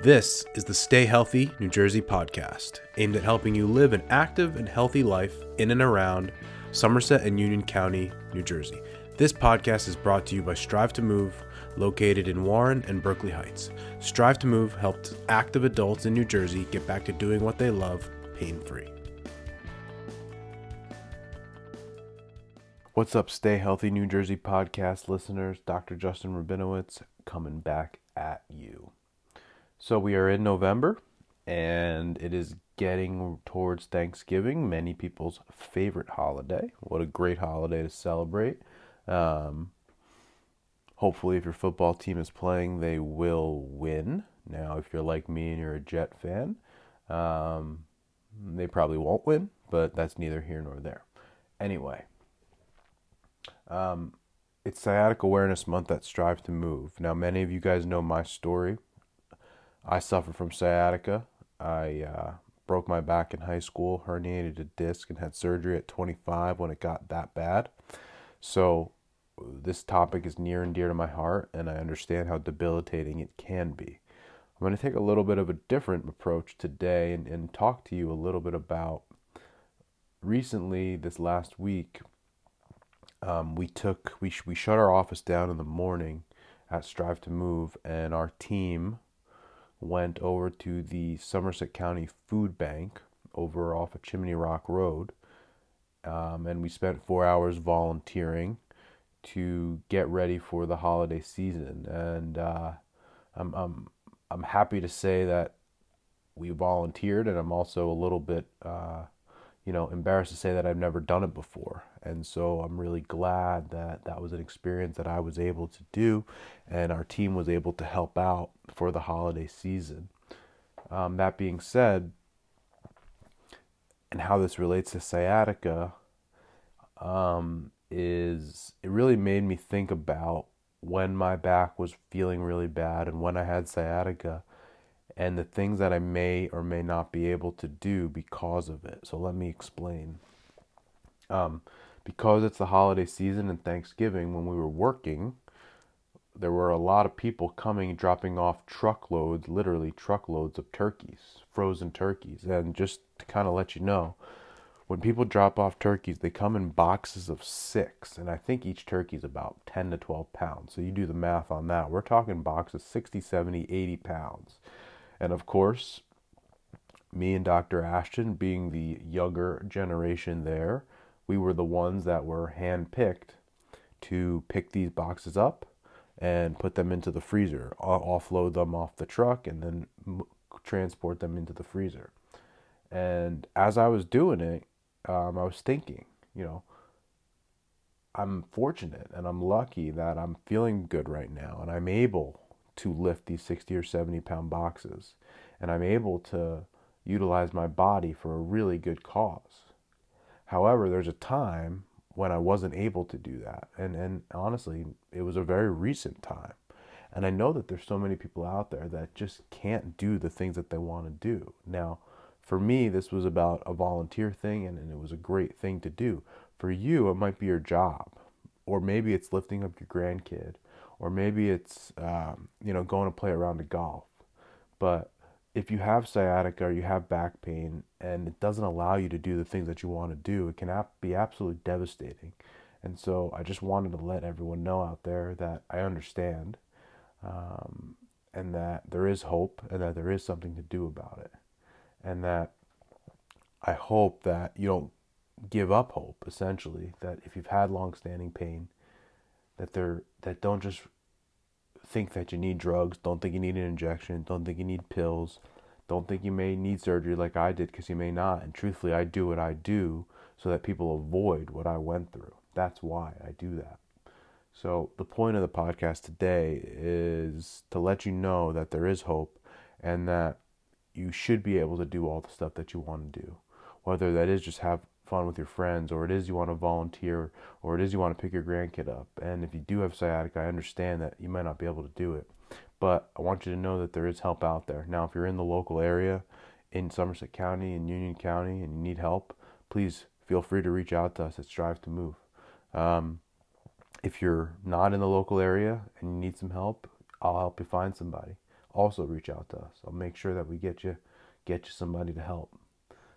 This is the Stay Healthy New Jersey podcast, aimed at helping you live an active and healthy life in and around Somerset and Union County, New Jersey. This podcast is brought to you by Strive to Move, located in Warren and Berkeley Heights. Strive to Move helped active adults in New Jersey get back to doing what they love pain free. What's up, Stay Healthy New Jersey podcast listeners? Dr. Justin Rabinowitz coming back at you. So we are in November and it is getting towards Thanksgiving, many people's favorite holiday. What a great holiday to celebrate. Um, hopefully, if your football team is playing, they will win. Now, if you're like me and you're a Jet fan, um, they probably won't win, but that's neither here nor there. Anyway, um, it's Sciatic Awareness Month at Strive to Move. Now, many of you guys know my story. I suffer from sciatica. I uh, broke my back in high school, herniated a disc, and had surgery at 25 when it got that bad. So, this topic is near and dear to my heart, and I understand how debilitating it can be. I'm going to take a little bit of a different approach today and, and talk to you a little bit about recently, this last week. Um, we took we we shut our office down in the morning at Strive to Move, and our team went over to the Somerset County Food Bank over off of Chimney Rock Road. Um, and we spent four hours volunteering to get ready for the holiday season. And uh, I'm, I'm, I'm happy to say that we volunteered, and I'm also a little bit, uh, you know, embarrassed to say that I've never done it before. And so I'm really glad that that was an experience that I was able to do, and our team was able to help out for the holiday season. Um, that being said, and how this relates to sciatica, um, is it really made me think about when my back was feeling really bad and when I had sciatica and the things that I may or may not be able to do because of it. So let me explain. Um, because it's the holiday season and Thanksgiving, when we were working, there were a lot of people coming, dropping off truckloads, literally truckloads of turkeys, frozen turkeys. And just to kind of let you know, when people drop off turkeys, they come in boxes of six, and I think each turkey is about 10 to 12 pounds. So you do the math on that. We're talking boxes 60, 70, 80 pounds. And of course, me and Dr. Ashton, being the younger generation there, we were the ones that were handpicked to pick these boxes up and put them into the freezer, offload them off the truck, and then transport them into the freezer. And as I was doing it, um, I was thinking, you know, I'm fortunate and I'm lucky that I'm feeling good right now and I'm able to lift these 60 or 70 pound boxes and I'm able to utilize my body for a really good cause. However, there's a time when I wasn't able to do that. And and honestly, it was a very recent time. And I know that there's so many people out there that just can't do the things that they want to do. Now, for me, this was about a volunteer thing and, and it was a great thing to do. For you, it might be your job, or maybe it's lifting up your grandkid, or maybe it's um, you know going to play around to golf. But if you have sciatica or you have back pain and it doesn't allow you to do the things that you want to do, it can be absolutely devastating. And so I just wanted to let everyone know out there that I understand um, and that there is hope and that there is something to do about it. And that I hope that you don't give up hope, essentially, that if you've had long standing pain, that there that don't just think that you need drugs, don't think you need an injection, don't think you need pills, don't think you may need surgery like I did because you may not. And truthfully, I do what I do so that people avoid what I went through. That's why I do that. So, the point of the podcast today is to let you know that there is hope and that you should be able to do all the stuff that you want to do. Whether that is just have fun with your friends, or it is you want to volunteer, or it is you want to pick your grandkid up. And if you do have sciatica, I understand that you might not be able to do it. But I want you to know that there is help out there. Now, if you're in the local area in Somerset County and Union County and you need help, please feel free to reach out to us at Strive to Move. Um, if you're not in the local area and you need some help, I'll help you find somebody. also reach out to us. I'll make sure that we get you get you somebody to help.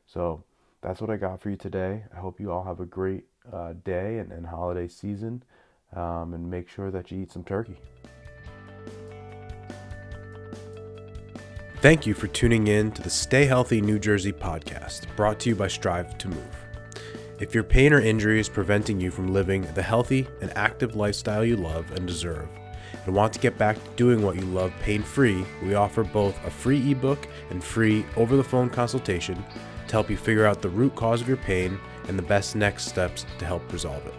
So that's what I got for you today. I hope you all have a great uh, day and, and, holiday season, um, and make sure that you eat some turkey. Thank you for tuning in to the Stay Healthy New Jersey podcast, brought to you by Strive to Move. If your pain or injury is preventing you from living the healthy and active lifestyle you love and deserve, and want to get back to doing what you love pain free, we offer both a free ebook and free over the phone consultation to help you figure out the root cause of your pain and the best next steps to help resolve it.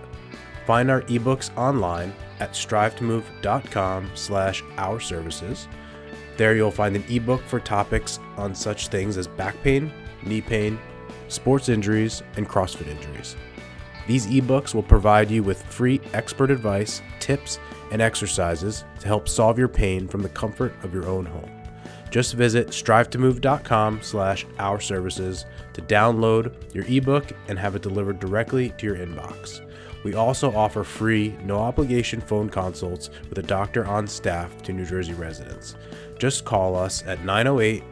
Find our ebooks online at strivetomove.com slash our services. There you'll find an ebook for topics on such things as back pain, knee pain, sports injuries, and CrossFit injuries. These ebooks will provide you with free expert advice, tips, and exercises to help solve your pain from the comfort of your own home. Just visit strivetomove.com slash our services to download your ebook and have it delivered directly to your inbox. We also offer free, no obligation phone consults with a doctor on staff to New Jersey residents. Just call us at 908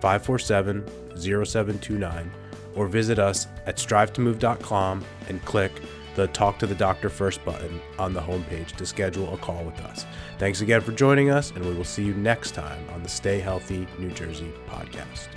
547 0729 or visit us at strivetomove.com and click the Talk to the Doctor First button on the homepage to schedule a call with us. Thanks again for joining us, and we will see you next time on the Stay Healthy New Jersey podcast.